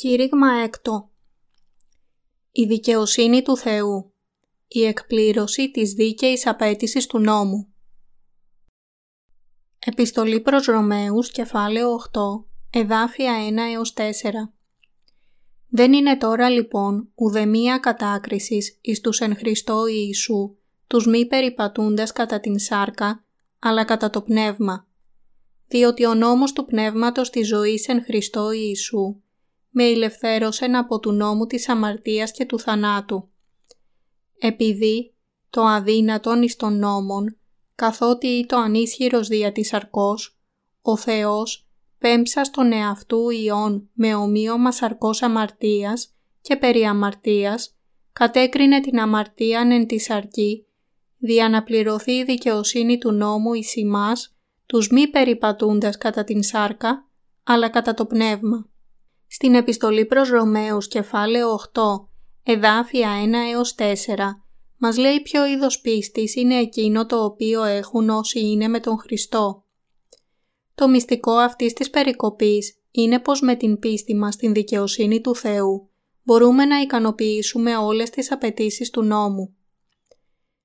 Κήρυγμα έκτο. Η δικαιοσύνη του Θεού. Η εκπλήρωση της δίκαιης απέτησης του νόμου. Επιστολή προς Ρωμαίους, κεφάλαιο 8, εδάφια 1 έως 4 Δεν είναι τώρα λοιπόν ουδεμία κατάκρισης εις τους εν Χριστώ Ιησού, τους μη περιπατούντας κατά την σάρκα, αλλά κατά το πνεύμα. Διότι ο νόμος του πνεύματος της ζωής εν Χριστώ Ιησού με ηλευθέρωσεν από του νόμου της αμαρτίας και του θανάτου. Επειδή το αδύνατον εις των νόμων, καθότι ή το ανίσχυρος δια της αρκός, ο Θεός πέμψα στον εαυτού ιών με ομοίωμα σαρκός αμαρτίας και περί αμαρτίας, κατέκρινε την αμαρτίαν εν της αρκή, δια να πληρωθεί η δικαιοσύνη του νόμου εις ημάς, τους μη περιπατούντας κατά την σάρκα, αλλά κατά το πνεύμα. Στην επιστολή προς Ρωμαίους κεφάλαιο 8, εδάφια 1 έως 4, μας λέει ποιο είδος πίστης είναι εκείνο το οποίο έχουν όσοι είναι με τον Χριστό. Το μυστικό αυτής της περικοπής είναι πως με την πίστη μας στην δικαιοσύνη του Θεού μπορούμε να ικανοποιήσουμε όλες τις απαιτήσεις του νόμου.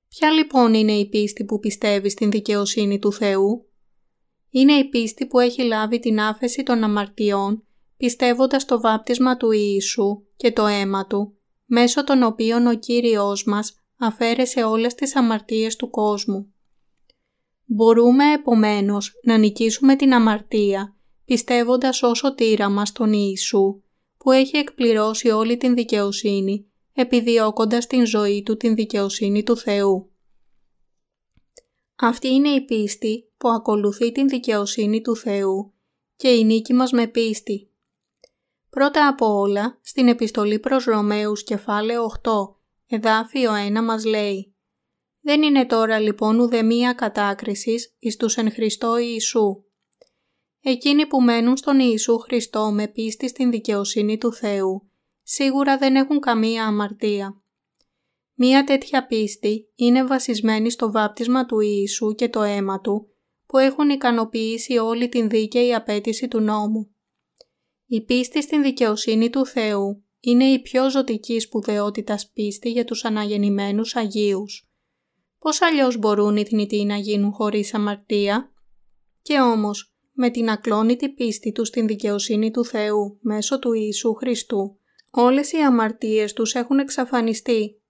Ποια λοιπόν είναι η πίστη που πιστεύει στην δικαιοσύνη του Θεού; Είναι η πίστη που έχει λάβει την άφεση των αμαρτιών πιστεύοντας το βάπτισμα του Ιησού και το αίμα Του, μέσω των οποίων ο Κύριος μας αφαίρεσε όλες τις αμαρτίες του κόσμου. Μπορούμε επομένως να νικήσουμε την αμαρτία πιστεύοντας όσο τύρα μας τον Ιησού που έχει εκπληρώσει όλη την δικαιοσύνη επιδιώκοντας την ζωή του την δικαιοσύνη του Θεού. Αυτή είναι η πίστη που ακολουθεί την δικαιοσύνη του Θεού και η νίκη μας με πίστη. Πρώτα απ' όλα, στην επιστολή προς Ρωμαίους κεφάλαιο 8, εδάφιο 1 μας λέει «Δεν είναι τώρα λοιπόν ουδεμία κατάκρισης εις τους εν Χριστώ Ιησού». Εκείνοι που μένουν στον Ιησού Χριστό με πίστη στην δικαιοσύνη του Θεού, σίγουρα δεν έχουν καμία αμαρτία. Μία τέτοια πίστη είναι βασισμένη στο βάπτισμα του Ιησού και το αίμα Του, που έχουν ικανοποιήσει όλη την δίκαιη απέτηση του νόμου. Η πίστη στην δικαιοσύνη του Θεού είναι η πιο ζωτική σπουδαιότητας πίστη για τους αναγεννημένους Αγίους. Πώς αλλιώς μπορούν οι θνητοί να γίνουν χωρίς αμαρτία; Και όμως, με την ακλόνητη πίστη τους στην δικαιοσύνη του Θεού μέσω του Ιησού Χριστού, όλες οι αμαρτίες τους έχουν εξαφανιστεί.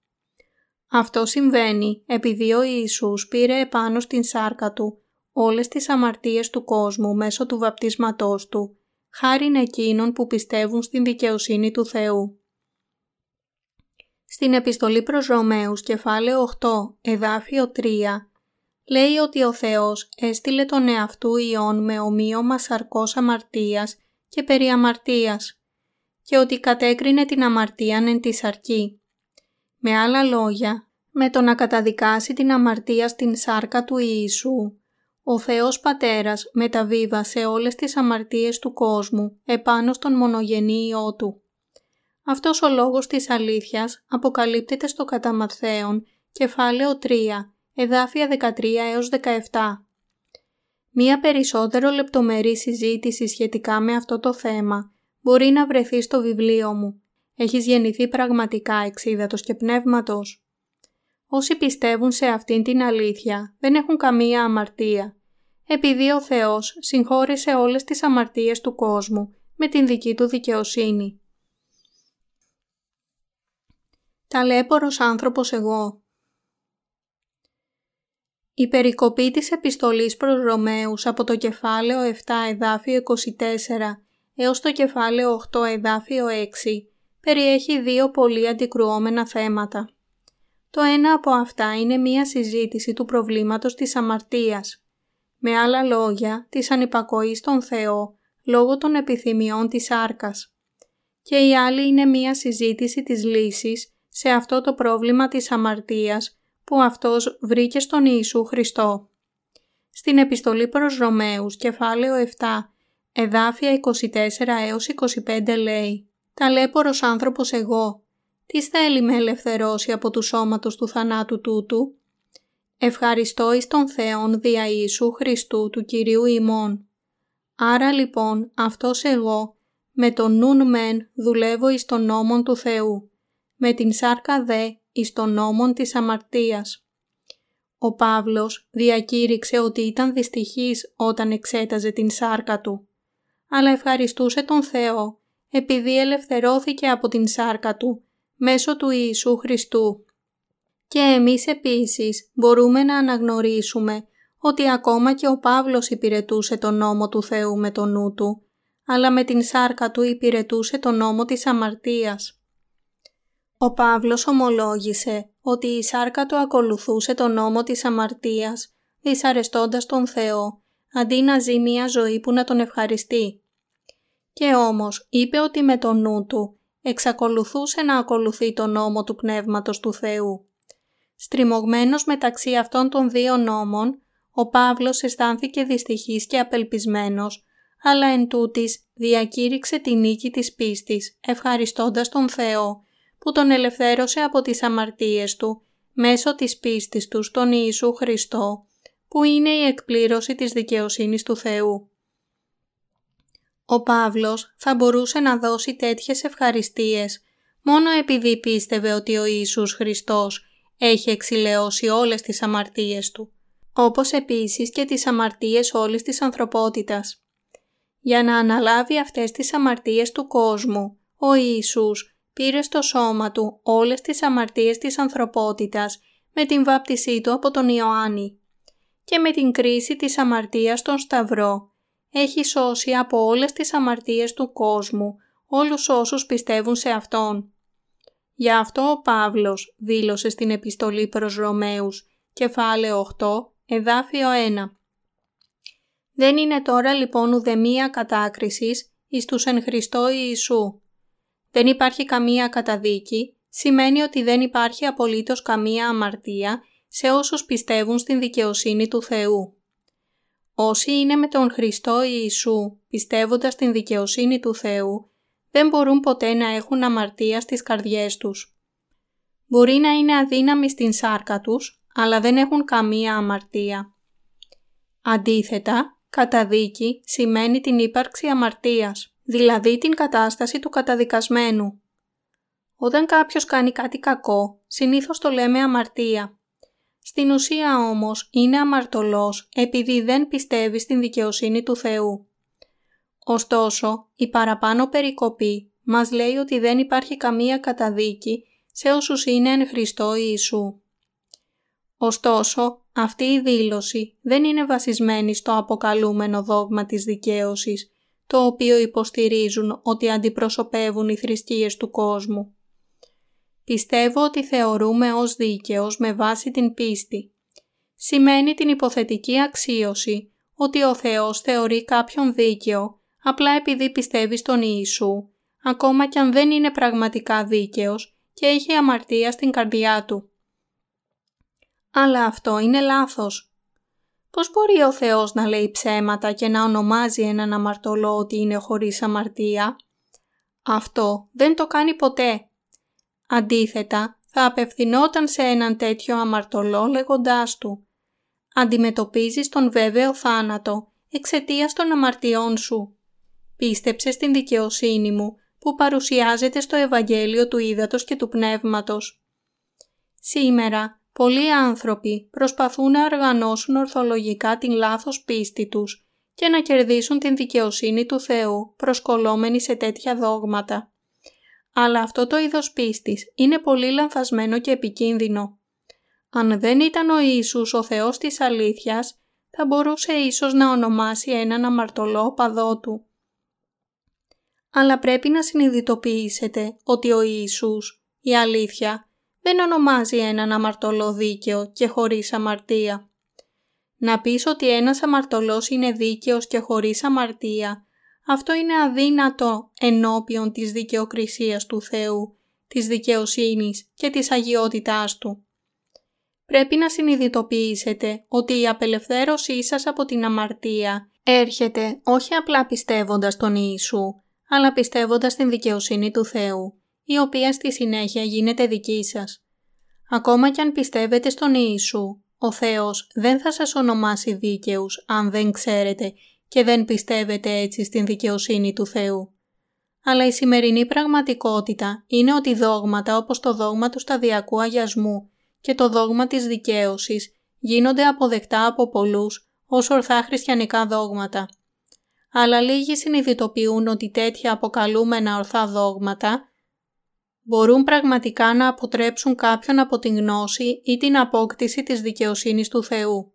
Αυτό συμβαίνει επειδή ο Ιησούς πήρε επάνω στην σάρκα Του όλες τις αμαρτίες του κόσμου μέσω του βαπτίσματός Του χάριν εκείνων που πιστεύουν στην δικαιοσύνη του Θεού. Στην επιστολή προς Ρωμαίους κεφάλαιο 8 εδάφιο 3 λέει ότι ο Θεός έστειλε τον εαυτού Υιόν με ομοίωμα σαρκός αμαρτίας και περί αμαρτίας και ότι κατέκρινε την αμαρτίαν εν τη σαρκή. Με άλλα λόγια, με το να καταδικάσει την αμαρτία στην σάρκα του Ιησού, ο Θεός Πατέρας μεταβίβασε όλες τις αμαρτίες του κόσμου επάνω στον μονογενή Υιό Του. Αυτός ο λόγος της αλήθειας αποκαλύπτεται στο κατά Ματθαίον, κεφάλαιο 3, εδάφια 13 έως 17. Μία περισσότερο λεπτομερή συζήτηση σχετικά με αυτό το θέμα μπορεί να βρεθεί στο βιβλίο μου. Έχεις γεννηθεί πραγματικά εξίδατος και πνεύματος. Όσοι πιστεύουν σε αυτήν την αλήθεια δεν έχουν καμία αμαρτία, επειδή ο Θεός συγχώρησε όλες τις αμαρτίες του κόσμου με την δική του δικαιοσύνη. Ταλέπορος άνθρωπος εγώ Η περικοπή της επιστολής προς Ρωμαίους από το κεφάλαιο 7 εδάφιο 24 έως το κεφάλαιο 8 εδάφιο 6 περιέχει δύο πολύ αντικρουόμενα θέματα. Το ένα από αυτά είναι μία συζήτηση του προβλήματος της αμαρτίας. Με άλλα λόγια, της ανυπακοής στον Θεό λόγω των επιθυμιών της άρκας. Και η άλλη είναι μία συζήτηση της λύσης σε αυτό το πρόβλημα της αμαρτίας που αυτός βρήκε στον Ιησού Χριστό. Στην επιστολή προς Ρωμαίους, κεφάλαιο 7, εδάφια 24 έως 25 λέει «Ταλέπορος άνθρωπος εγώ, τι θέλει με ελευθερώσει από του σώματος του θανάτου τούτου; Ευχαριστώ εις τον Θεόν δια Ιησού Χριστού του Κυρίου ημών. Άρα λοιπόν αυτός εγώ με τον νουν μεν δουλεύω εις τον νόμον του Θεού, με την σάρκα δε εις τον νόμον της αμαρτίας. Ο Παύλος διακήρυξε ότι ήταν δυστυχής όταν εξέταζε την σάρκα του, αλλά ευχαριστούσε τον Θεό επειδή ελευθερώθηκε από την σάρκα του μέσω του Ιησού Χριστού. Και εμείς επίσης μπορούμε να αναγνωρίσουμε ότι ακόμα και ο Παύλος υπηρετούσε τον νόμο του Θεού με τον νου του, αλλά με την σάρκα του υπηρετούσε τον νόμο της αμαρτίας. Ο Παύλος ομολόγησε ότι η σάρκα του ακολουθούσε τον νόμο της αμαρτίας, δυσαρεστώντας τον Θεό, αντί να ζει μια ζωή που να τον ευχαριστεί. Και όμως είπε ότι με τον νου του εξακολουθούσε να ακολουθεί τον νόμο του Πνεύματος του Θεού. Στριμωγμένος μεταξύ αυτών των δύο νόμων, ο Παύλος αισθάνθηκε δυστυχής και απελπισμένος, αλλά εν τούτης διακήρυξε τη νίκη της πίστης, ευχαριστώντας τον Θεό, που τον ελευθέρωσε από τις αμαρτίες του, μέσω της πίστης του στον Ιησού Χριστό, που είναι η εκπλήρωση της δικαιοσύνης του Θεού. Ο Παύλος θα μπορούσε να δώσει τέτοιες ευχαριστίες μόνο επειδή πίστευε ότι ο Ιησούς Χριστός έχει εξηλαιώσει όλες τις αμαρτίες του, όπως επίσης και τις αμαρτίες όλης της ανθρωπότητας. Για να αναλάβει αυτές τις αμαρτίες του κόσμου, ο Ιησούς πήρε στο σώμα του όλες τις αμαρτίες της ανθρωπότητας με την βάπτισή του από τον Ιωάννη και με την κρίση της αμαρτίας στον Σταυρό έχει σώσει από όλες τις αμαρτίες του κόσμου όλους όσους πιστεύουν σε Αυτόν. Γι' αυτό ο Παύλος δήλωσε στην επιστολή προς Ρωμαίους, κεφάλαιο 8, εδάφιο 1. Δεν είναι τώρα λοιπόν ουδεμία κατάκρισης εις τους εν Χριστώ Ιησού. Δεν υπάρχει καμία καταδίκη, σημαίνει ότι δεν υπάρχει απολύτως καμία αμαρτία σε όσους πιστεύουν στην δικαιοσύνη του Θεού. Όσοι είναι με τον Χριστό Ιησού πιστεύοντας στην δικαιοσύνη του Θεού, δεν μπορούν ποτέ να έχουν αμαρτία στις καρδιές τους. Μπορεί να είναι αδύναμοι στην σάρκα τους, αλλά δεν έχουν καμία αμαρτία. Αντίθετα, καταδίκη σημαίνει την ύπαρξη αμαρτίας, δηλαδή την κατάσταση του καταδικασμένου. Όταν κάποιος κάνει κάτι κακό, συνήθως το λέμε αμαρτία. Στην ουσία όμως είναι αμαρτωλός επειδή δεν πιστεύει στην δικαιοσύνη του Θεού. Ωστόσο, η παραπάνω περικοπή μας λέει ότι δεν υπάρχει καμία καταδίκη σε όσους είναι εν Χριστώ Ιησού. Ωστόσο, αυτή η δήλωση δεν είναι βασισμένη στο αποκαλούμενο δόγμα της δικαίωσης, το οποίο υποστηρίζουν ότι αντιπροσωπεύουν οι θρησκείες του κόσμου. Πιστεύω ότι θεωρούμε ως δίκαιος με βάση την πίστη. Σημαίνει την υποθετική αξίωση ότι ο Θεός θεωρεί κάποιον δίκαιο απλά επειδή πιστεύει στον Ιησού, ακόμα κι αν δεν είναι πραγματικά δίκαιος και έχει αμαρτία στην καρδιά του. Αλλά αυτό είναι λάθος. Πώς μπορεί ο Θεός να λέει ψέματα και να ονομάζει έναν αμαρτωλό ότι είναι χωρίς αμαρτία; Αυτό δεν το κάνει ποτέ. Αντίθετα, θα απευθυνόταν σε έναν τέτοιο αμαρτωλό λέγοντάς του «Αντιμετωπίζεις τον βέβαιο θάνατο εξαιτίας των αμαρτιών σου. Πίστεψε στην δικαιοσύνη μου που παρουσιάζεται στο Ευαγγέλιο του Ήδατος και του Πνεύματος». Σήμερα, πολλοί άνθρωποι προσπαθούν να οργανώσουν ορθολογικά την λάθος πίστη τους και να κερδίσουν την δικαιοσύνη του Θεού προσκολόμενοι σε τέτοια δόγματα. Αλλά αυτό το είδος πίστης είναι πολύ λανθασμένο και επικίνδυνο. Αν δεν ήταν ο Ιησούς ο Θεός της αλήθειας, θα μπορούσε ίσως να ονομάσει έναν αμαρτωλό παδό του. Αλλά πρέπει να συνειδητοποιήσετε ότι ο Ιησούς, η αλήθεια, δεν ονομάζει έναν αμαρτωλό δίκαιο και χωρίς αμαρτία. Να πεις ότι ένας αμαρτωλός είναι δίκαιος και χωρίς αμαρτία αυτό είναι αδύνατο ενώπιον της δικαιοκρισίας του Θεού, της δικαιοσύνης και της αγιότητάς Του. Πρέπει να συνειδητοποιήσετε ότι η απελευθέρωσή σας από την αμαρτία έρχεται όχι απλά πιστεύοντας τον Ιησού, αλλά πιστεύοντας την δικαιοσύνη του Θεού, η οποία στη συνέχεια γίνεται δική σας. Ακόμα κι αν πιστεύετε στον Ιησού, ο Θεός δεν θα σας ονομάσει δίκαιους αν δεν ξέρετε και δεν πιστεύετε έτσι στην δικαιοσύνη του Θεού. Αλλά η σημερινή πραγματικότητα είναι ότι δόγματα όπως το δόγμα του σταδιακού αγιασμού και το δόγμα της δικαίωσης γίνονται αποδεκτά από πολλούς ως ορθά χριστιανικά δόγματα. Αλλά λίγοι συνειδητοποιούν ότι τέτοια αποκαλούμενα ορθά δόγματα μπορούν πραγματικά να αποτρέψουν κάποιον από την γνώση ή την απόκτηση της δικαιοσύνης του Θεού.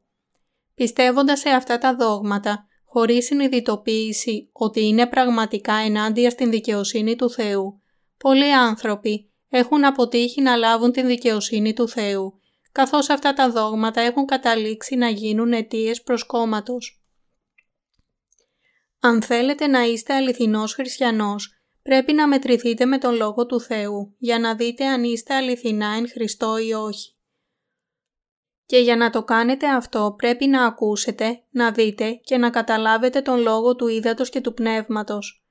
Πιστεύοντας σε αυτά τα δόγματα, χωρίς συνειδητοποίηση ότι είναι πραγματικά ενάντια στην δικαιοσύνη του Θεού, πολλοί άνθρωποι έχουν αποτύχει να λάβουν την δικαιοσύνη του Θεού, καθώς αυτά τα δόγματα έχουν καταλήξει να γίνουν αιτίες προσκόμματος. Αν θέλετε να είστε αληθινός χριστιανός, πρέπει να μετρηθείτε με τον Λόγο του Θεού για να δείτε αν είστε αληθινά εν Χριστώ ή όχι. Και για να το κάνετε αυτό πρέπει να ακούσετε, να δείτε και να καταλάβετε τον Λόγο του Ήδατος και του Πνεύματος.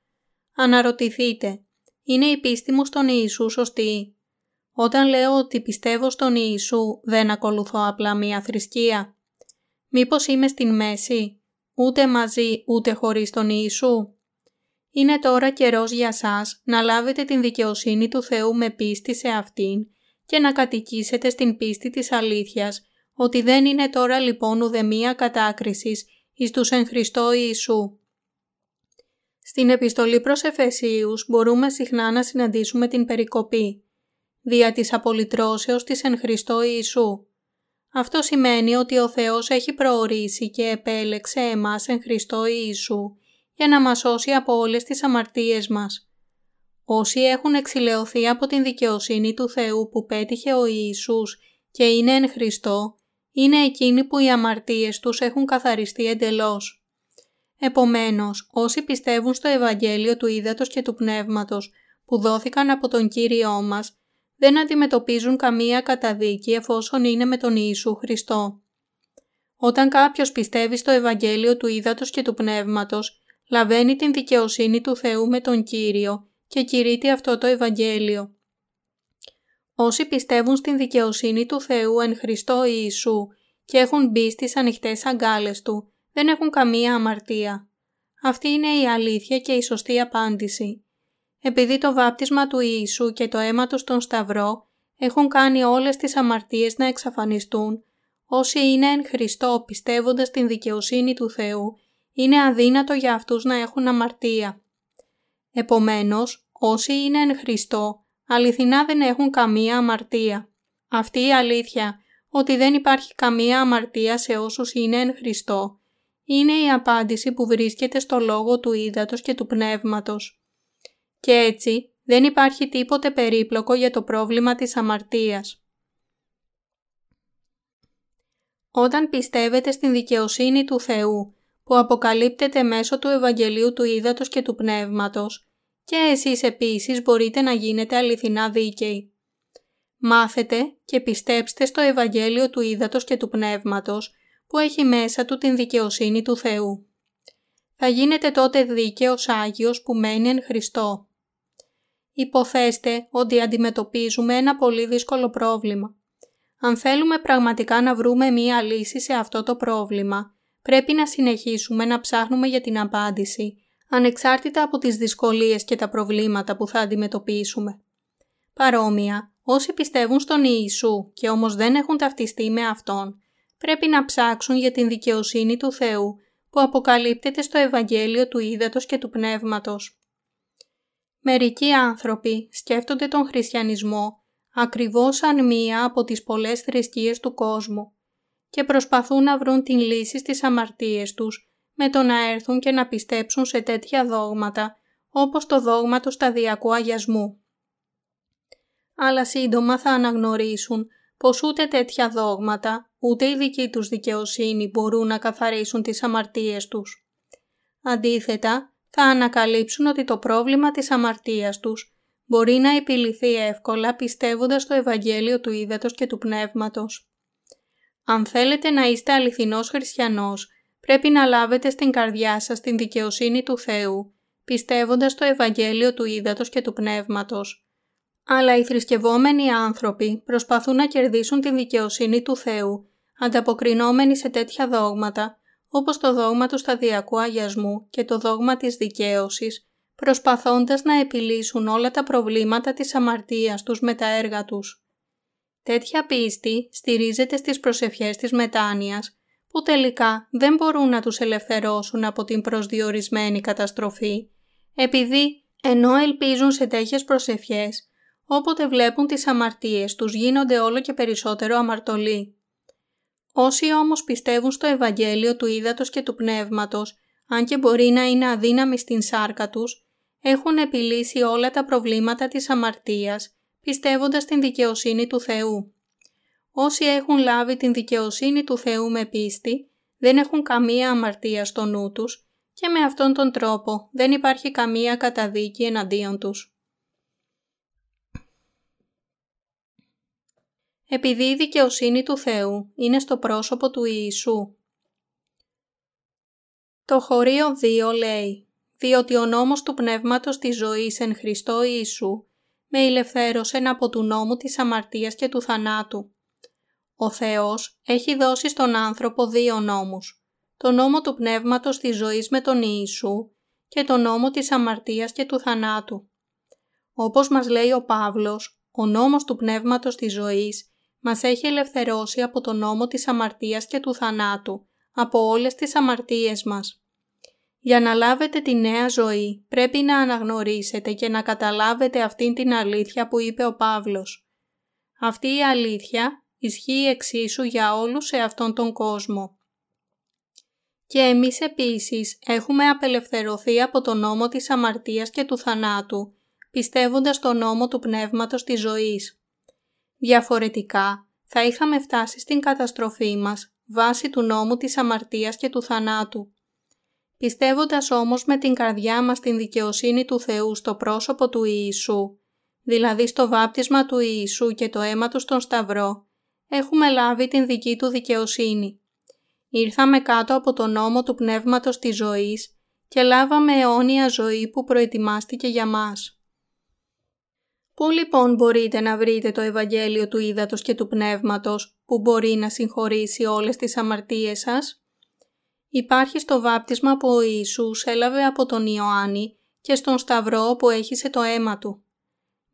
Αναρωτηθείτε, είναι η πίστη μου στον Ιησού σωστή; Όταν λέω ότι πιστεύω στον Ιησού δεν ακολουθώ απλά μία θρησκεία. Μήπως είμαι στην μέση, ούτε μαζί ούτε χωρίς τον Ιησού; Είναι τώρα καιρός για σας να λάβετε την δικαιοσύνη του Θεού με πίστη σε Αυτήν και να κατοικήσετε στην πίστη της αλήθειας ότι δεν είναι τώρα λοιπόν ουδεμία κατάκρισης εις τους εν Χριστώ Ιησού. Στην επιστολή προς Εφεσίους μπορούμε συχνά να συναντήσουμε την περικοπή δια της απολυτρώσεως της εν Χριστώ Ιησού. Αυτό σημαίνει ότι ο Θεός έχει προορίσει και επέλεξε εμάς εν Χριστώ Ιησού για να μας σώσει από όλες τις αμαρτίες μας. Όσοι έχουν εξηλαιωθεί από την δικαιοσύνη του Θεού που πέτυχε ο Ιησούς και είναι εν Χριστώ, είναι εκείνοι που οι αμαρτίες τους έχουν καθαριστεί εντελώς. Επομένως, όσοι πιστεύουν στο Ευαγγέλιο του Ήδατος και του Πνεύματος που δόθηκαν από τον Κύριό μας, δεν αντιμετωπίζουν καμία καταδίκη εφόσον είναι με τον Ιησού Χριστό. Όταν κάποιος πιστεύει στο Ευαγγέλιο του Ήδατος και του Πνεύματος, λαβαίνει την δικαιοσύνη του Θεού με τον Κύριο και κηρύττει αυτό το Ευαγγέλιο. Όσοι πιστεύουν στην δικαιοσύνη του Θεού εν Χριστώ Ιησού και έχουν μπει στις ανοιχτές αγκάλες Του, δεν έχουν καμία αμαρτία. Αυτή είναι η αλήθεια και η σωστή απάντηση. Επειδή το βάπτισμα του Ιησού και το αίμα τους στον Σταυρό έχουν κάνει όλες τις αμαρτίες να εξαφανιστούν, όσοι είναι εν Χριστώ πιστεύοντας την δικαιοσύνη του Θεού, είναι αδύνατο για αυτούς να έχουν αμαρτία. Επομένως, όσοι είναι εν Χριστώ, αληθινά δεν έχουν καμία αμαρτία. Αυτή η αλήθεια, ότι δεν υπάρχει καμία αμαρτία σε όσους είναι εν Χριστώ, είναι η απάντηση που βρίσκεται στο λόγο του ύδατος και του πνεύματος. Και έτσι δεν υπάρχει τίποτε περίπλοκο για το πρόβλημα της αμαρτίας. Όταν πιστεύετε στην δικαιοσύνη του Θεού που αποκαλύπτεται μέσω του Ευαγγελίου του Ήδατος και του Πνεύματος και εσείς επίσης μπορείτε να γίνετε αληθινά δίκαιοι. Μάθετε και πιστέψτε στο Ευαγγέλιο του Ήδατος και του Πνεύματος που έχει μέσα του την δικαιοσύνη του Θεού. Θα γίνετε τότε δίκαιος Άγιος που μένει εν Χριστώ. Υποθέστε ότι αντιμετωπίζουμε ένα πολύ δύσκολο πρόβλημα. Αν θέλουμε πραγματικά να βρούμε μία λύση σε αυτό το πρόβλημα, πρέπει να συνεχίσουμε να ψάχνουμε για την απάντηση, ανεξάρτητα από τις δυσκολίες και τα προβλήματα που θα αντιμετωπίσουμε. Παρόμοια, όσοι πιστεύουν στον Ιησού και όμως δεν έχουν ταυτιστεί με Αυτόν, πρέπει να ψάξουν για την δικαιοσύνη του Θεού που αποκαλύπτεται στο Ευαγγέλιο του Ήδατος και του Πνεύματος. Μερικοί άνθρωποι σκέφτονται τον χριστιανισμό ακριβώς σαν μία από τις πολλές θρησκείες του κόσμου και προσπαθούν να βρουν την λύση στις αμαρτίες τους με το να έρθουν και να πιστέψουν σε τέτοια δόγματα όπως το δόγμα του σταδιακού αγιασμού. Αλλά σύντομα θα αναγνωρίσουν πως ούτε τέτοια δόγματα, ούτε η δική τους δικαιοσύνη μπορούν να καθαρίσουν τις αμαρτίες τους. Αντίθετα, θα ανακαλύψουν ότι το πρόβλημα της αμαρτίας τους μπορεί να επιληθεί εύκολα πιστεύοντας το Ευαγγέλιο του Ήδατος και του Πνεύματος. Αν θέλετε να είστε αληθινός χριστιανός, πρέπει να λάβετε στην καρδιά σας την δικαιοσύνη του Θεού, πιστεύοντας το Ευαγγέλιο του Ήδατος και του Πνεύματος. Αλλά οι θρησκευόμενοι άνθρωποι προσπαθούν να κερδίσουν την δικαιοσύνη του Θεού, ανταποκρινόμενοι σε τέτοια δόγματα, όπως το δόγμα του σταδιακού αγιασμού και το δόγμα της δικαίωσης, προσπαθώντας να επιλύσουν όλα τα προβλήματα της αμαρτίας τους με τα έργα τους. Τέτοια πίστη στηρίζεται στις προσευχές της μετάνοιας, που τελικά δεν μπορούν να τους ελευθερώσουν από την προσδιορισμένη καταστροφή, επειδή ενώ ελπίζουν σε τέτοιες προσευχές, όποτε βλέπουν τις αμαρτίες τους γίνονται όλο και περισσότερο αμαρτωλοί. Όσοι όμως πιστεύουν στο Ευαγγέλιο του Ήδατος και του Πνεύματος, αν και μπορεί να είναι αδύναμοι στην σάρκα τους, έχουν επιλύσει όλα τα προβλήματα της αμαρτίας, πιστεύοντας την δικαιοσύνη του Θεού. Όσοι έχουν λάβει την δικαιοσύνη του Θεού με πίστη, δεν έχουν καμία αμαρτία στο νου τους και με αυτόν τον τρόπο δεν υπάρχει καμία καταδίκη εναντίον τους. Επειδή η δικαιοσύνη του Θεού είναι στο πρόσωπο του Ιησού. Το χωρίο 2 λέει «Διότι ο νόμος του Πνεύματος της ζωής εν Χριστώ Ιησού με ηλευθέρωσε από του νόμου της αμαρτίας και του θανάτου. Ο Θεός έχει δώσει στον άνθρωπο δύο νόμους, το νόμο του πνεύματος της ζωής με τον Ιησού και το νόμο της αμαρτίας και του θανάτου. Όπως μας λέει ο Παύλος, ο νόμος του πνεύματος της ζωής μας έχει ελευθερώσει από το νόμο της αμαρτίας και του θανάτου, από όλες τις αμαρτίες μας. Για να λάβετε τη νέα ζωή πρέπει να αναγνωρίσετε και να καταλάβετε αυτήν την αλήθεια που είπε ο Παύλος. Αυτή η αλήθεια ισχύει εξίσου για όλους σε αυτόν τον κόσμο. Και εμείς επίσης έχουμε απελευθερωθεί από τον νόμο της αμαρτίας και του θανάτου, πιστεύοντας τον νόμο του πνεύματος της ζωής. Διαφορετικά, θα είχαμε φτάσει στην καταστροφή μας βάσει του νόμου της αμαρτίας και του θανάτου. Πιστεύοντας όμως με την καρδιά μας την δικαιοσύνη του Θεού στο πρόσωπο του Ιησού, δηλαδή στο βάπτισμα του Ιησού και το αίμα του στον Σταυρό, έχουμε λάβει την δική του δικαιοσύνη. Ήρθαμε κάτω από τον νόμο του πνεύματος της ζωής και λάβαμε αιώνια ζωή που προετοιμάστηκε για μας. Πού λοιπόν μπορείτε να βρείτε το Ευαγγέλιο του Ήδατος και του Πνεύματος που μπορεί να συγχωρήσει όλες τις αμαρτίες σας; Υπάρχει στο βάπτισμα που ο Ιησούς έλαβε από τον Ιωάννη και στον Σταυρό που έχισε το αίμα του.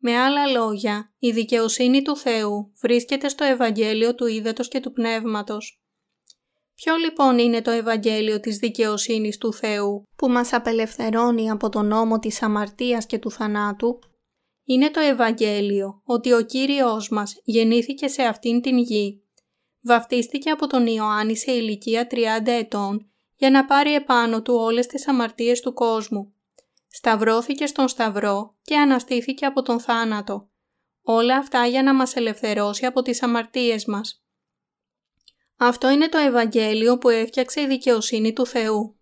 Με άλλα λόγια, η δικαιοσύνη του Θεού βρίσκεται στο Ευαγγέλιο του Ήδατος και του Πνεύματος. Ποιο λοιπόν είναι το Ευαγγέλιο της δικαιοσύνης του Θεού που μας απελευθερώνει από τον νόμο της αμαρτίας και του θανάτου; Είναι το Ευαγγέλιο ότι ο Κύριος μας γεννήθηκε σε αυτήν την γη. Βαφτίστηκε από τον Ιωάννη σε ηλικία 30 ετών για να πάρει επάνω του όλες τις αμαρτίες του κόσμου σταυρώθηκε στον Σταυρό και αναστήθηκε από τον θάνατο. Όλα αυτά για να μας ελευθερώσει από τις αμαρτίες μας. Αυτό είναι το Ευαγγέλιο που έφτιαξε η δικαιοσύνη του Θεού.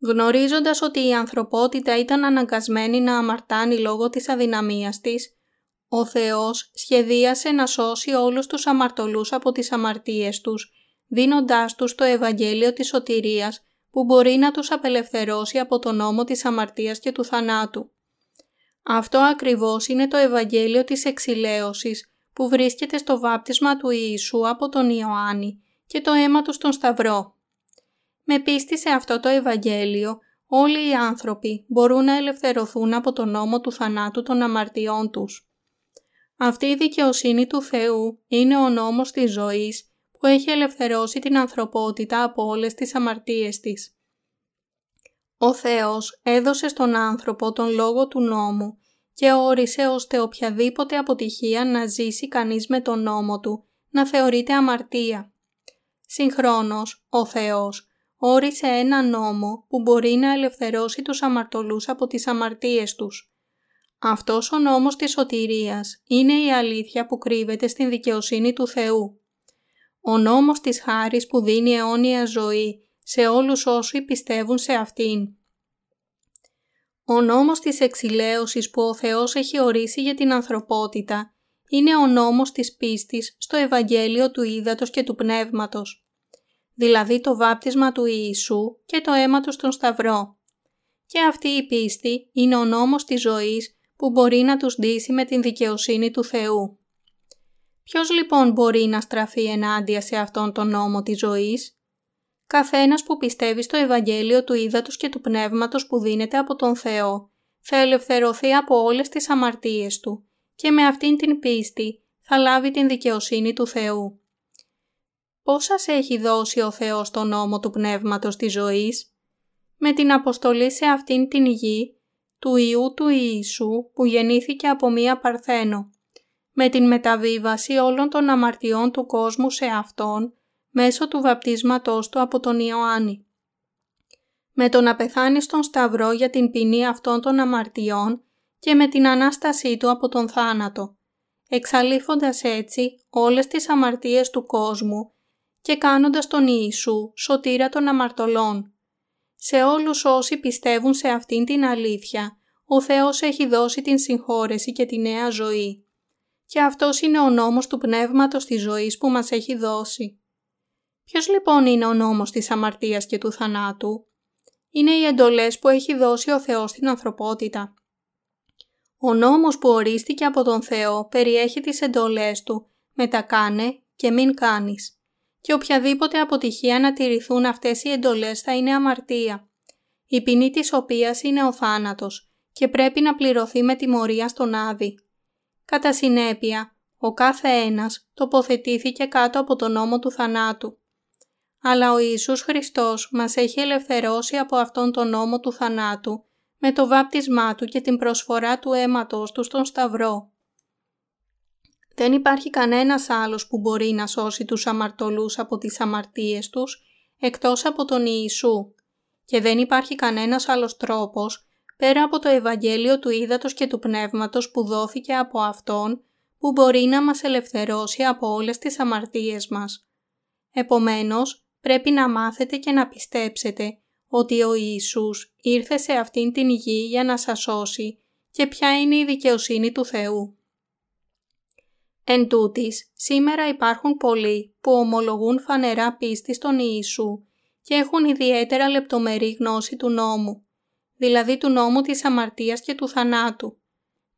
Γνωρίζοντας ότι η ανθρωπότητα ήταν αναγκασμένη να αμαρτάνει λόγω της αδυναμίας της, ο Θεός σχεδίασε να σώσει όλους τους αμαρτωλούς από τις αμαρτίες τους, δίνοντάς τους το Ευαγγέλιο της σωτηρίας που μπορεί να τους απελευθερώσει από τον νόμο της αμαρτίας και του θανάτου. Αυτό ακριβώς είναι το Ευαγγέλιο της εξηλαίωσης που βρίσκεται στο βάπτισμα του Ιησού από τον Ιωάννη και το αίμα του στον Σταυρό. Με πίστη σε αυτό το Ευαγγέλιο, όλοι οι άνθρωποι μπορούν να ελευθερωθούν από τον νόμο του θανάτου των αμαρτιών τους. Αυτή η δικαιοσύνη του Θεού είναι ο νόμος της ζωής που έχει ελευθερώσει την ανθρωπότητα από όλες τις αμαρτίες της. Ο Θεός έδωσε στον άνθρωπο τον λόγο του νόμου και όρισε ώστε οποιαδήποτε αποτυχία να ζήσει κανείς με τον νόμο του να θεωρείται αμαρτία. Συγχρόνως, ο Θεός όρισε ένα νόμο που μπορεί να ελευθερώσει τους αμαρτωλούς από τις αμαρτίες τους. Αυτός ο νόμος της σωτηρίας είναι η αλήθεια που κρύβεται στην δικαιοσύνη του Θεού ο νόμος της χάρης που δίνει αιώνια ζωή σε όλους όσοι πιστεύουν σε αυτήν. Ο νόμος της εξηλαίωσης που ο Θεός έχει ορίσει για την ανθρωπότητα είναι ο νόμος της πίστης στο Ευαγγέλιο του Ήδατος και του Πνεύματος, δηλαδή το βάπτισμα του Ιησού και το αίμα του στον Σταυρό. Και αυτή η πίστη είναι ο νόμος της ζωής που μπορεί να τους ντύσει με την δικαιοσύνη του Θεού. Ποιος λοιπόν μπορεί να στραφεί ενάντια σε αυτόν τον νόμο της ζωής; Καθένας που πιστεύει στο Ευαγγέλιο του Ήδατος και του Πνεύματος που δίνεται από τον Θεό, θα ελευθερωθεί από όλες τις αμαρτίες του και με αυτήν την πίστη θα λάβει την δικαιοσύνη του Θεού. Πώς σας έχει δώσει ο Θεός τον νόμο του Πνεύματος της ζωής; Με την αποστολή σε αυτήν την γη του Ιού του Ιησού που γεννήθηκε από μία Παρθένο, με την μεταβίβαση όλων των αμαρτιών του κόσμου σε Αυτόν μέσω του βαπτίσματός του από τον Ιωάννη. Με το να πεθάνει στον Σταυρό για την ποινή αυτών των αμαρτιών και με την Ανάστασή του από τον θάνατο, εξαλείφοντας έτσι όλες τις αμαρτίες του κόσμου και κάνοντας τον Ιησού σωτήρα των αμαρτωλών. Σε όλους όσοι πιστεύουν σε αυτήν την αλήθεια, ο Θεός έχει δώσει την συγχώρεση και τη νέα ζωή. Και αυτός είναι ο νόμος του πνεύματος της ζωής που μας έχει δώσει. Ποιος λοιπόν είναι ο νόμος της αμαρτίας και του θανάτου; Είναι οι εντολές που έχει δώσει ο Θεός στην ανθρωπότητα. Ο νόμος που ορίστηκε από τον Θεό περιέχει τις εντολές του «μετακάνε και μην κάνεις» και οποιαδήποτε αποτυχία να τηρηθούν αυτές οι εντολές θα είναι αμαρτία, η ποινή της οποίας είναι ο θάνατος και πρέπει να πληρωθεί με τιμωρία στον Άδη. Κατά συνέπεια, ο κάθε ένας τοποθετήθηκε κάτω από τον νόμο του θανάτου. Αλλά ο Ιησούς Χριστός μας έχει ελευθερώσει από αυτόν τον νόμο του θανάτου με το βάπτισμά Του και την προσφορά του αίματος Του στον Σταυρό. Δεν υπάρχει κανένας άλλος που μπορεί να σώσει τους αμαρτωλούς από τις αμαρτίες τους εκτός από τον Ιησού και δεν υπάρχει κανένας άλλος τρόπος πέρα από το Ευαγγέλιο του Ήδατος και του Πνεύματος που δόθηκε από Αυτόν που μπορεί να μας ελευθερώσει από όλες τις αμαρτίες μας. Επομένως, πρέπει να μάθετε και να πιστέψετε ότι ο Ιησούς ήρθε σε αυτήν την γη για να σας σώσει και ποια είναι η δικαιοσύνη του Θεού. Εν τούτης, σήμερα υπάρχουν πολλοί που ομολογούν φανερά πίστη στον Ιησού και έχουν ιδιαίτερα λεπτομερή γνώση του νόμου, δηλαδή του νόμου της αμαρτίας και του θανάτου.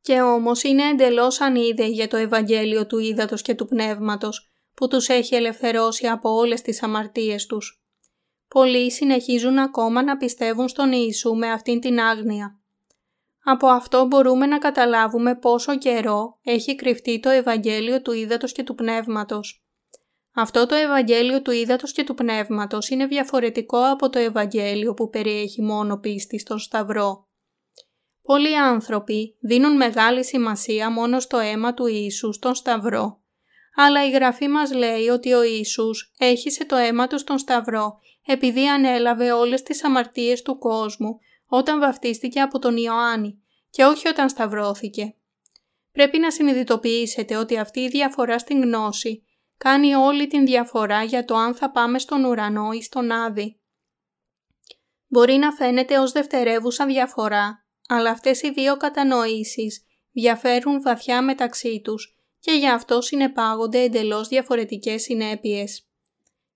Και όμως είναι εντελώς ανίδεοι για το Ευαγγέλιο του Ήδατος και του Πνεύματος, που τους έχει ελευθερώσει από όλες τις αμαρτίες τους. Πολλοί συνεχίζουν ακόμα να πιστεύουν στον Ιησού με αυτήν την άγνοια. Από αυτό μπορούμε να καταλάβουμε πόσο καιρό έχει κρυφτεί το Ευαγγέλιο του Ήδατος και του Πνεύματος. Αυτό το Ευαγγέλιο του Ήδατος και του Πνεύματος είναι διαφορετικό από το Ευαγγέλιο που περιέχει μόνο πίστη στον Σταυρό. Πολλοί άνθρωποι δίνουν μεγάλη σημασία μόνο στο αίμα του Ιησού στον Σταυρό. Αλλά η Γραφή μας λέει ότι ο Ιησούς έχισε το αίμα του στον Σταυρό επειδή ανέλαβε όλες τις αμαρτίες του κόσμου όταν βαφτίστηκε από τον Ιωάννη και όχι όταν σταυρώθηκε. Πρέπει να συνειδητοποιήσετε ότι αυτή η διαφορά στην γνώση κάνει όλη την διαφορά για το αν θα πάμε στον ουρανό ή στον Άδη. Μπορεί να φαίνεται ως δευτερεύουσα διαφορά, αλλά αυτές οι δύο κατανοήσεις διαφέρουν βαθιά μεταξύ τους και γι' αυτό συνεπάγονται εντελώς διαφορετικές συνέπειες.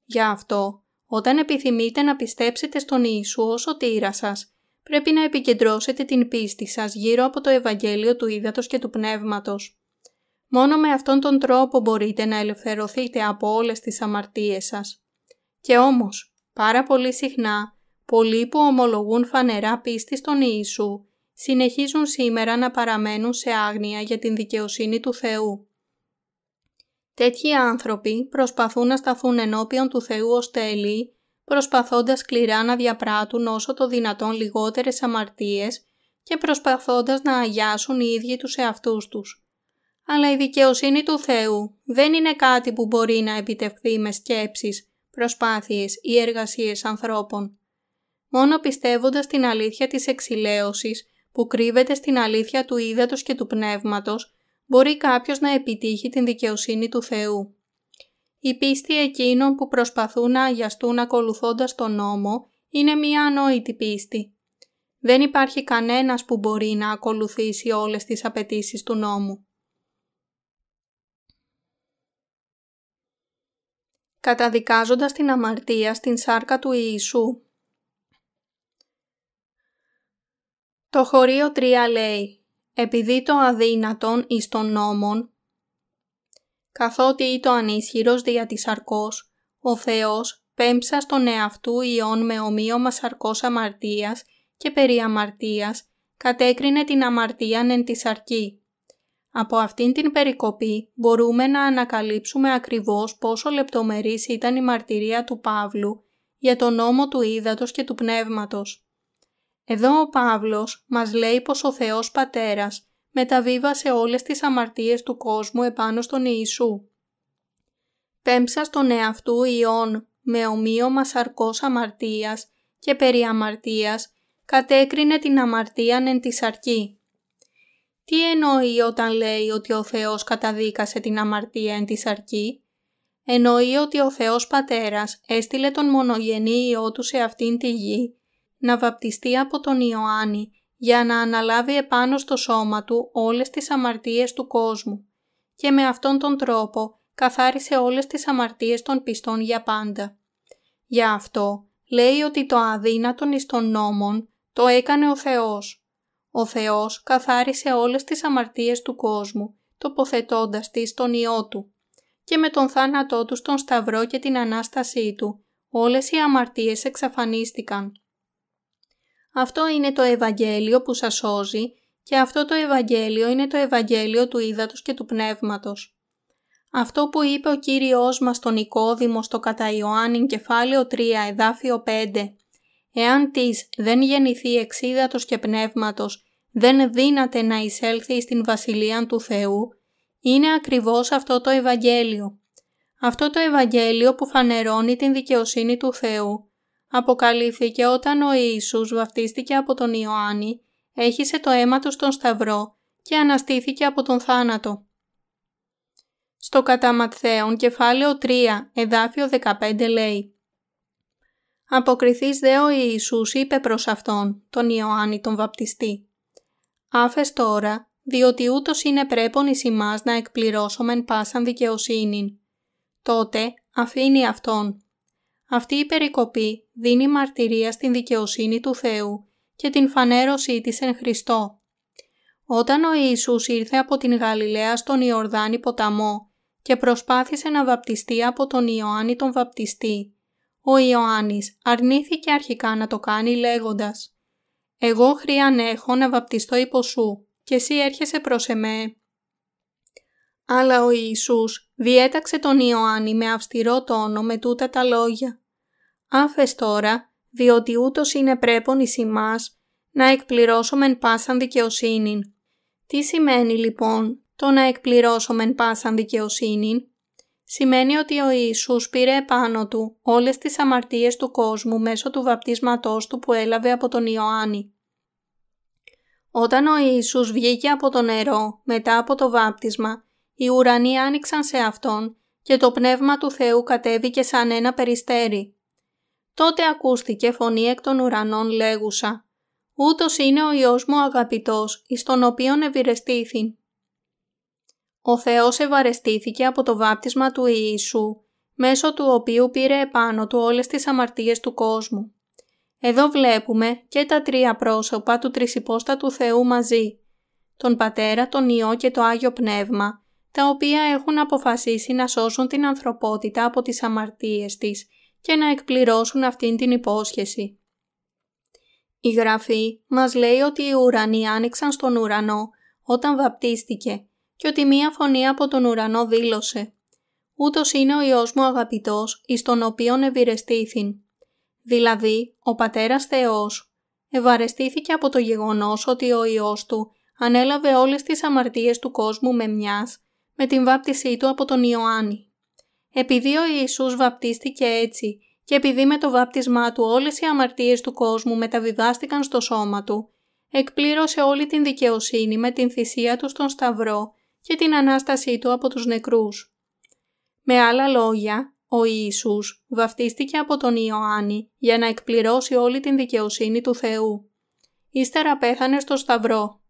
Γι' αυτό, όταν επιθυμείτε να πιστέψετε στον Ιησού ως σωτήρα σας, πρέπει να επικεντρώσετε την πίστη σας γύρω από το Ευαγγέλιο του Ήδατος και του Πνεύματος. Μόνο με αυτόν τον τρόπο μπορείτε να ελευθερωθείτε από όλες τις αμαρτίες σας. Και όμως, πάρα πολύ συχνά, πολλοί που ομολογούν φανερά πίστη στον Ιησού, συνεχίζουν σήμερα να παραμένουν σε άγνοια για την δικαιοσύνη του Θεού. Τέτοιοι άνθρωποι προσπαθούν να σταθούν ενώπιον του Θεού ως τέλειοι προσπαθώντας σκληρά να διαπράττουν όσο το δυνατόν λιγότερες αμαρτίες και προσπαθώντας να αγιάσουν οι ίδιοι τους εαυτούς τους. Αλλά η δικαιοσύνη του Θεού δεν είναι κάτι που μπορεί να επιτευχθεί με σκέψεις, προσπάθειες ή εργασίες ανθρώπων. Μόνο πιστεύοντας την αλήθεια της εξηλαίωσης που κρύβεται στην αλήθεια του ύδατος και του πνεύματος, μπορεί κάποιος να επιτύχει την δικαιοσύνη του Θεού. Η πίστη εκείνων που προσπαθούν να αγιαστούν ακολουθώντας τον νόμο είναι μία ανόητη πίστη. Δεν υπάρχει κανένας που μπορεί να ακολουθήσει όλες τις απαιτήσεις του νόμου. Καταδικάζοντας την αμαρτία στην σάρκα του Ιησού. Το χωρίο 3 λέει «Επειδή το αδύνατον εις των νόμων καθότι ήταν ανίσχυρος δια της αρκός, ο Θεός πέμψα στον εαυτού ιών με ομοίωμα σαρκός αμαρτίας και περί αμαρτίας, κατέκρινε την αμαρτίαν εν τη σαρκή. Από αυτήν την περικοπή μπορούμε να ανακαλύψουμε ακριβώς πόσο λεπτομερής ήταν η μαρτυρία του Παύλου για τον νόμο του ύδατος και του πνεύματος. Εδώ ο Παύλος μας λέει πως ο Θεός Πατέρας μεταβίβασε όλες τις αμαρτίες του κόσμου επάνω στον Ιησού. Πέμψα στον εαυτού ιών με ομοίωμα σαρκός αμαρτίας και περί αμαρτίας κατέκρινε την αμαρτίαν εν της σαρκή. Τι εννοεί όταν λέει ότι ο Θεός καταδίκασε την αμαρτία εν της σαρκή; Εννοεί ότι ο Θεός Πατέρας έστειλε τον μονογενή Υιό Του σε αυτήν τη γη να βαπτιστεί από τον Ιωάννη για να αναλάβει επάνω στο σώμα του όλες τις αμαρτίες του κόσμου και με αυτόν τον τρόπο καθάρισε όλες τις αμαρτίες των πιστών για πάντα. Για αυτό λέει ότι το αδύνατον εις των νόμων το έκανε ο Θεός. Ο Θεός καθάρισε όλες τις αμαρτίες του κόσμου, τοποθετώντας τις στον Υιό Του. Και με τον θάνατό Του στον Σταυρό και την Ανάστασή Του, όλες οι αμαρτίες εξαφανίστηκαν. Αυτό είναι το Ευαγγέλιο που σας σώζει και αυτό το Ευαγγέλιο είναι το Ευαγγέλιο του Ήδατος και του Πνεύματος. Αυτό που είπε ο Κύριος μας στον Νικόδημο στο κατά Ιωάννην κεφάλαιο 3 εδάφιο 5 «Εάν της δεν γεννηθεί εξίδατος και πνεύματος, δεν δύναται να εισέλθει στην Βασιλεία του Θεού», είναι ακριβώς αυτό το Ευαγγέλιο. Αυτό το Ευαγγέλιο που φανερώνει την δικαιοσύνη του Θεού αποκαλύφθηκε όταν ο Ιησούς βαφτίστηκε από τον Ιωάννη, έχισε το αίμα του στον Σταυρό και αναστήθηκε από τον θάνατο. Στο κατά Ματθαίον κεφάλαιο 3 εδάφιο 15 λέει «Αποκριθείς δε ο Ιησούς είπε προς Αυτόν, τον Ιωάννη τον βαπτιστή. Άφες τώρα, διότι ούτως είναι πρέπον εις ημάς να εκπληρώσομεν πάσαν δικαιοσύνην. Τότε αφήνει Αυτόν αυτή η περικοπή δίνει μαρτυρία στην δικαιοσύνη του Θεού και την φανέρωσή της εν Χριστώ. Όταν ο Ιησούς ήρθε από την Γαλιλαία στον Ιορδάνη ποταμό και προσπάθησε να βαπτιστεί από τον Ιωάννη τον βαπτιστή, ο Ιωάννης αρνήθηκε αρχικά να το κάνει λέγοντας «Εγώ χρίαν έχω να βαπτιστώ υπό σου και εσύ έρχεσαι προς εμέ». Αλλά ο Ιησούς διέταξε τον Ιωάννη με αυστηρό τόνο με τούτα τα λόγια. Άφες τώρα, διότι ούτως είναι πρέπον εις ημάς, να εκπληρώσομεν πάσαν δικαιοσύνην. Τι σημαίνει λοιπόν το να εκπληρώσομεν πάσαν δικαιοσύνην; Σημαίνει ότι ο Ιησούς πήρε επάνω του όλες τις αμαρτίες του κόσμου μέσω του βαπτίσματός του που έλαβε από τον Ιωάννη. Όταν ο Ιησούς βγήκε από το νερό μετά από το βάπτισμα, οι ουρανοί άνοιξαν σε Αυτόν και το Πνεύμα του Θεού κατέβηκε σαν ένα περιστέρι. Τότε ακούστηκε φωνή εκ των ουρανών λέγουσα «Ούτως είναι ο Υιός μου αγαπητός, εις τον οποίον ευηρεστήθην». Ο Θεός ευαρεστήθηκε από το βάπτισμα του Ιησού, μέσω του οποίου πήρε επάνω του όλες τις αμαρτίες του κόσμου. Εδώ βλέπουμε και τα τρία πρόσωπα του τρισυπόστατου Θεού μαζί, τον Πατέρα, τον Υιό και το Άγιο Πνεύμα, τα οποία έχουν αποφασίσει να σώσουν την ανθρωπότητα από τις αμαρτίες της και να εκπληρώσουν αυτήν την υπόσχεση. Η Γραφή μας λέει ότι οι ουρανοί άνοιξαν στον ουρανό όταν βαπτίστηκε και ότι μία φωνή από τον ουρανό δήλωσε «Ούτως είναι ο Υιός μου αγαπητός, εις τον οποίον ευηρεστήθην». Δηλαδή, ο Πατέρας Θεός ευαρεστήθηκε από το γεγονός ότι ο Υιός Του ανέλαβε όλες τις αμαρτίες του κόσμου με μιας με την βάπτισή Του από τον Ιωάννη. Επειδή ο Ιησούς βαπτίστηκε έτσι και επειδή με το βάπτισμά Του όλες οι αμαρτίες του κόσμου μεταβιβάστηκαν στο σώμα Του, εκπλήρωσε όλη την δικαιοσύνη με την θυσία Του στον Σταυρό και την Ανάστασή Του από τους νεκρούς. Με άλλα λόγια, ο Ιησούς βαφτίστηκε από τον Ιωάννη για να εκπληρώσει όλη την δικαιοσύνη του Θεού. Ύστερα πέθανε στο Σταυρό.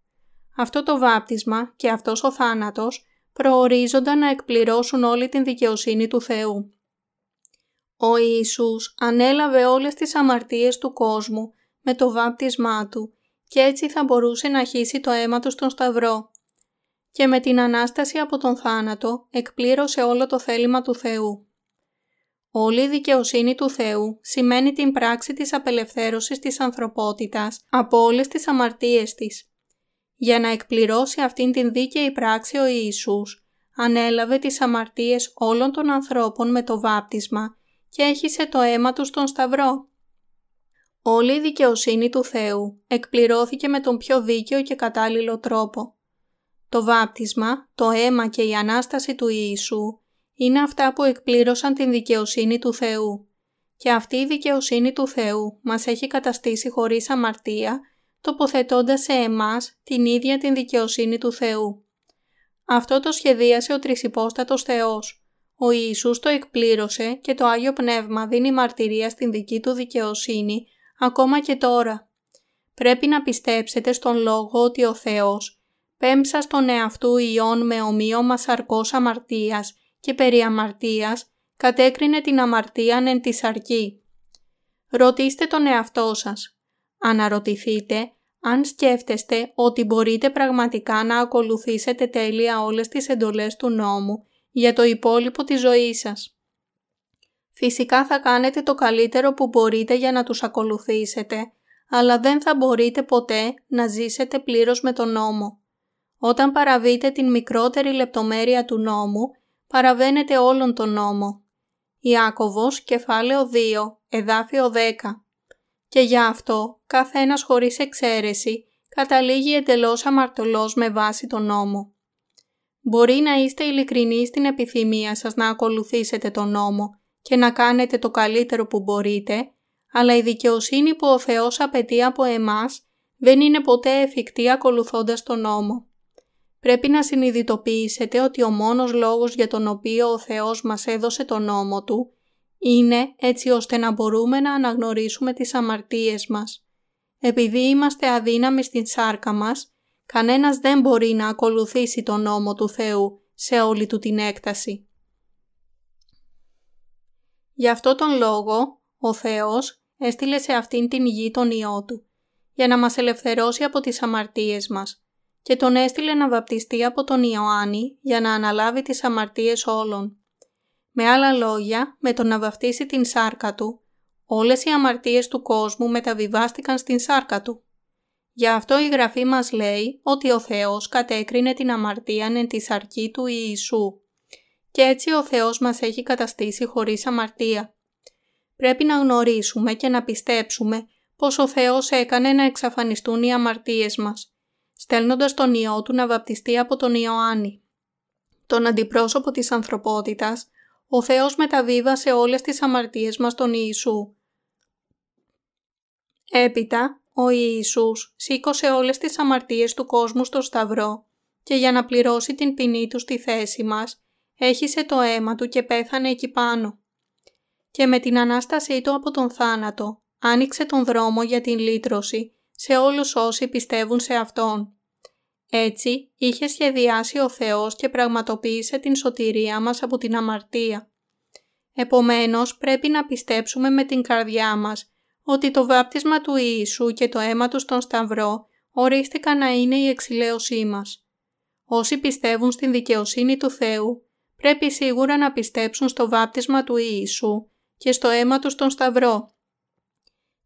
Αυτό το βάπτισμα και αυτός ο θάνατος προορίζονταν να εκπληρώσουν όλη την δικαιοσύνη του Θεού. Ο Ιησούς ανέλαβε όλες τις αμαρτίες του κόσμου με το βάπτισμά Του και έτσι θα μπορούσε να χύσει το αίμα Του στον Σταυρό. Και με την Ανάσταση από τον θάνατο εκπλήρωσε όλο το θέλημα του Θεού. Όλη η δικαιοσύνη του Θεού σημαίνει την πράξη της απελευθέρωσης της ανθρωπότητας από όλες τις αμαρτίες της. Για να εκπληρώσει αυτήν την δίκαιη πράξη ο Ιησούς, ανέλαβε τις αμαρτίες όλων των ανθρώπων με το βάπτισμα και έχισε το αίμα τους στον Σταυρό. Όλη η δικαιοσύνη του Θεού εκπληρώθηκε με τον πιο δίκαιο και κατάλληλο τρόπο. Το βάπτισμα, το αίμα και η Ανάσταση του Ιησού είναι αυτά που εκπλήρωσαν την δικαιοσύνη του Θεού. Και αυτή η δικαιοσύνη του Θεού μας έχει καταστήσει χωρίς αμαρτία, τοποθετώντας σε εμάς την ίδια την δικαιοσύνη του Θεού. Αυτό το σχεδίασε ο Τρισυπόστατος Θεός. Ο Ιησούς το εκπλήρωσε και το Άγιο Πνεύμα δίνει μαρτυρία στην δική του δικαιοσύνη ακόμα και τώρα. Πρέπει να πιστέψετε στον λόγο ότι ο Θεός πέμψα στον εαυτού ιών με ομοίωμα σαρκός αμαρτίας και περί αμαρτίας κατέκρινε την αμαρτία εν της σαρκή. Ρωτήστε τον εαυτό σας. Αναρωτηθείτε αν σκέφτεστε ότι μπορείτε πραγματικά να ακολουθήσετε τέλεια όλες τις εντολές του νόμου για το υπόλοιπο της ζωής σας. Φυσικά θα κάνετε το καλύτερο που μπορείτε για να τους ακολουθήσετε, αλλά δεν θα μπορείτε ποτέ να ζήσετε πλήρως με τον νόμο. Όταν παραβείτε την μικρότερη λεπτομέρεια του νόμου, παραβαίνετε όλον τον νόμο. Ιάκωβος, κεφάλαιο 2, εδάφιο 10. Και για αυτό, κάθε ένας χωρίς εξαίρεση, καταλήγει εντελώς αμαρτωλός με βάση τον νόμο. Μπορεί να είστε ειλικρινεί στην επιθυμία σας να ακολουθήσετε τον νόμο και να κάνετε το καλύτερο που μπορείτε, αλλά η δικαιοσύνη που ο Θεός απαιτεί από εμάς δεν είναι ποτέ εφικτή ακολουθώντας τον νόμο. Πρέπει να συνειδητοποιήσετε ότι ο μόνος λόγος για τον οποίο ο Θεός μας έδωσε τον νόμο Του είναι έτσι ώστε να μπορούμε να αναγνωρίσουμε τις αμαρτίες μας. Επειδή είμαστε αδύναμοι στην σάρκα μας, κανένας δεν μπορεί να ακολουθήσει τον νόμο του Θεού σε όλη του την έκταση. Γι' αυτό τον λόγο, ο Θεός έστειλε σε αυτήν την γη τον Υιό Του, για να μας ελευθερώσει από τις αμαρτίες μας και τον έστειλε να βαπτιστεί από τον Ιωάννη για να αναλάβει τις αμαρτίες όλων. Με άλλα λόγια, με το να βαφτίσει την σάρκα του, όλες οι αμαρτίες του κόσμου μεταβιβάστηκαν στην σάρκα του. Γι' αυτό η Γραφή μας λέει ότι ο Θεός κατέκρινε την αμαρτία εν τη σαρκή του Ιησού και έτσι ο Θεός μας έχει καταστήσει χωρίς αμαρτία. Πρέπει να γνωρίσουμε και να πιστέψουμε πως ο Θεός έκανε να εξαφανιστούν οι αμαρτίες μας στέλνοντας τον Υιό Του να βαπτιστεί από τον Ιωάννη. Τον αντιπρόσωπο της ανθρωπότητας, ο Θεός μεταβίβασε όλες τις αμαρτίες μας τον Ιησού. Έπειτα, ο Ιησούς σήκωσε όλες τις αμαρτίες του κόσμου στο Σταυρό και για να πληρώσει την ποινή του στη θέση μας, έχισε το αίμα του και πέθανε εκεί πάνω. Και με την Ανάστασή του από τον θάνατο, άνοιξε τον δρόμο για την λύτρωση σε όλους όσοι πιστεύουν σε Αυτόν. Έτσι, είχε σχεδιάσει ο Θεός και πραγματοποίησε την σωτηρία μας από την αμαρτία. Επομένως, πρέπει να πιστέψουμε με την καρδιά μας ότι το βάπτισμα του Ιησού και το αίμα του στον Σταυρό ορίστηκαν να είναι η εξηλαίωσή μας. Όσοι πιστεύουν στην δικαιοσύνη του Θεού, πρέπει σίγουρα να πιστέψουν στο βάπτισμα του Ιησού και στο αίμα του στον Σταυρό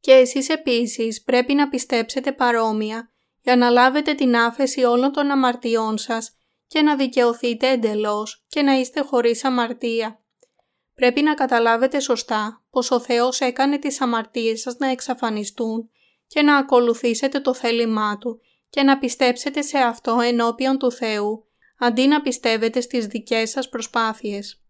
και εσείς επίσης πρέπει να πιστέψετε παρόμοια για να λάβετε την άφεση όλων των αμαρτιών σας και να δικαιωθείτε εντελώς και να είστε χωρίς αμαρτία. Πρέπει να καταλάβετε σωστά πως ο Θεός έκανε τις αμαρτίες σας να εξαφανιστούν και να ακολουθήσετε το θέλημά Του και να πιστέψετε σε αυτό ενώπιον του Θεού, αντί να πιστεύετε στις δικές σας προσπάθειες.